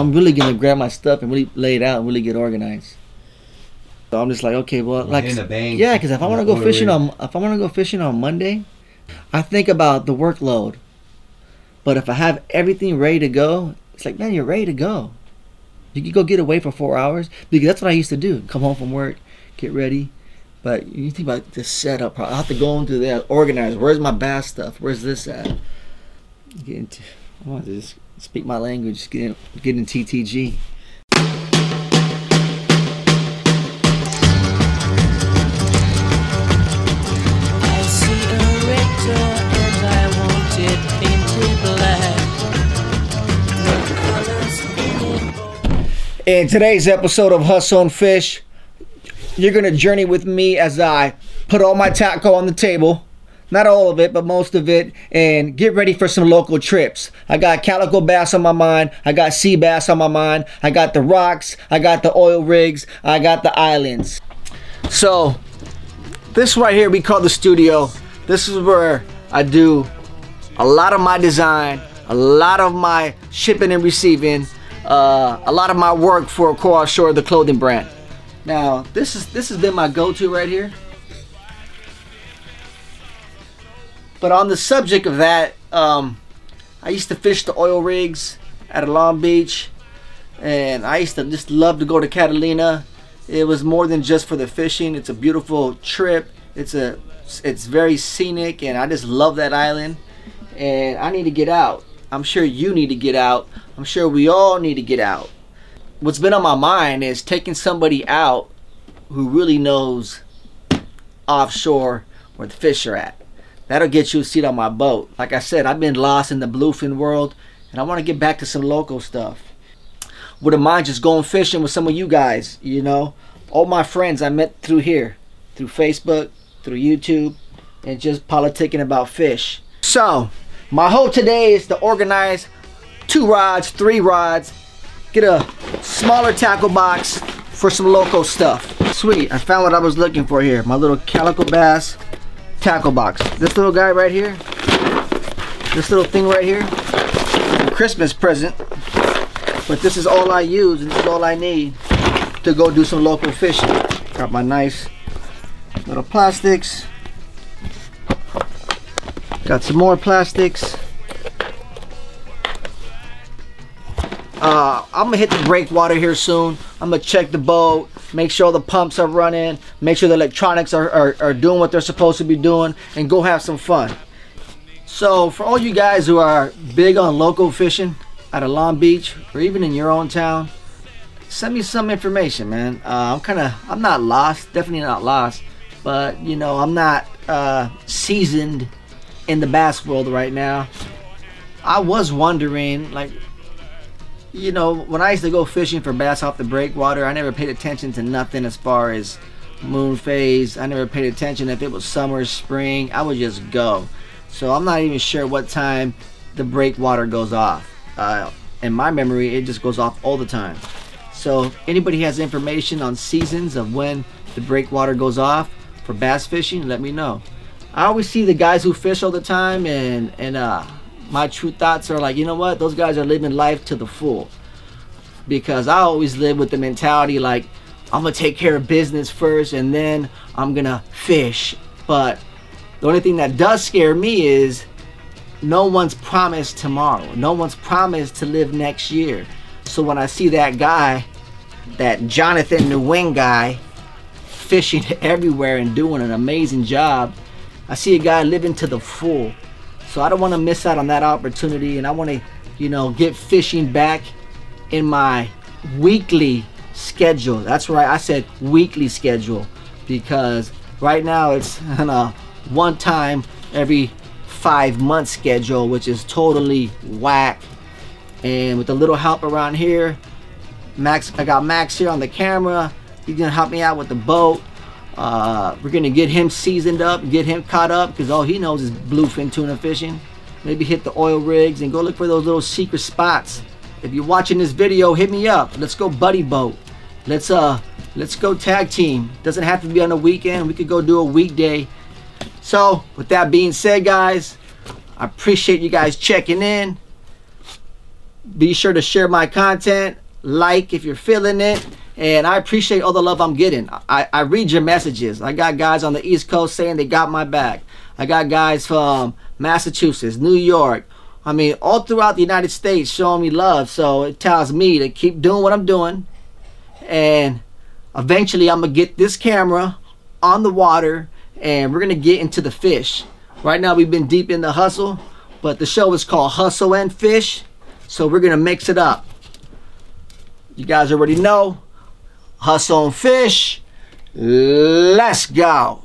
I'm really gonna grab my stuff and really lay it out and really get organized. So I'm just like, okay, well, like, in the bank, yeah, because if I want to go fishing on, if I want to go fishing on Monday, I think about the workload. But if I have everything ready to go, it's like, man, you're ready to go. You can go get away for four hours because that's what I used to do. Come home from work, get ready. But you think about the setup. I have to go into there, organize. Where's my bass stuff? Where's this at? Get into. I want to just speak my language. Get in, get in TTG. I see a rector and I want it painted black. The colors in today's episode of Hustle and Fish, you're gonna journey with me as I put all my tackle on the table. Not all of it, but most of it, and get ready for some local trips. I got calico bass on my mind. I got sea bass on my mind. I got the rocks. I got the oil rigs. I got the islands. So, this right here we call the studio. This is where I do a lot of my design, a lot of my shipping and receiving, uh, a lot of my work for Coral Shore, the clothing brand. Now, this is this has been my go-to right here. But on the subject of that, um, I used to fish the oil rigs at Long Beach, and I used to just love to go to Catalina. It was more than just for the fishing. It's a beautiful trip. It's a it's very scenic, and I just love that island. And I need to get out. I'm sure you need to get out. I'm sure we all need to get out. What's been on my mind is taking somebody out who really knows offshore where the fish are at. That'll get you a seat on my boat. Like I said, I've been lost in the bluefin world, and I want to get back to some local stuff. Wouldn't mind just going fishing with some of you guys. You know, all my friends I met through here, through Facebook, through YouTube, and just politicking about fish. So, my hope today is to organize two rods, three rods, get a smaller tackle box for some local stuff. Sweet, I found what I was looking for here. My little calico bass tackle box. This little guy right here, this little thing right here, Christmas present. But this is all I use and this is all I need to go do some local fishing. Got my nice little plastics. Got some more plastics. Uh, I'm gonna hit the breakwater here soon. I'm gonna check the boat, make sure the pumps are running, make sure the electronics are, are, are doing what they're supposed to be doing, and go have some fun. So, for all you guys who are big on local fishing out of Long Beach or even in your own town, send me some information, man. Uh, I'm kind of, I'm not lost, definitely not lost, but you know, I'm not uh, seasoned in the bass world right now. I was wondering, like, you know, when I used to go fishing for bass off the breakwater, I never paid attention to nothing as far as moon phase. I never paid attention if it was summer, spring. I would just go. So I'm not even sure what time the breakwater goes off. Uh, in my memory, it just goes off all the time. So anybody has information on seasons of when the breakwater goes off for bass fishing, let me know. I always see the guys who fish all the time, and and uh, my true thoughts are like, you know what? Those guys are living life to the full. Because I always live with the mentality like, I'm gonna take care of business first, and then I'm gonna fish. But the only thing that does scare me is no one's promised tomorrow. No one's promised to live next year. So when I see that guy, that Jonathan Nguyen guy, fishing everywhere and doing an amazing job, I see a guy living to the full. So I don't want to miss out on that opportunity, and I want to, you know, get fishing back in my weekly schedule. That's right, I said weekly schedule because right now it's on a one time every five month schedule, which is totally whack. And with a little help around here, Max, I got Max here on the camera. He's gonna help me out with the boat. Uh, we're gonna get him seasoned up, get him caught up, because all he knows is bluefin tuna fishing. Maybe hit the oil rigs and go look for those little secret spots. If you're watching this video, hit me up. Let's go buddy boat. Let's uh, let's go tag team. Doesn't have to be on a weekend. We could go do a weekday. So, with that being said, guys, I appreciate you guys checking in. Be sure to share my content, like if you're feeling it. And I appreciate all the love I'm getting. I, I read your messages. I got guys on the East Coast saying they got my back. I got guys from Massachusetts, New York. I mean, all throughout the United States showing me love. So it tells me to keep doing what I'm doing. And eventually I'm going to get this camera on the water and we're going to get into the fish. Right now we've been deep in the hustle, but the show is called Hustle and Fish. So we're going to mix it up. You guys already know. Hustle and Fish. Let's go.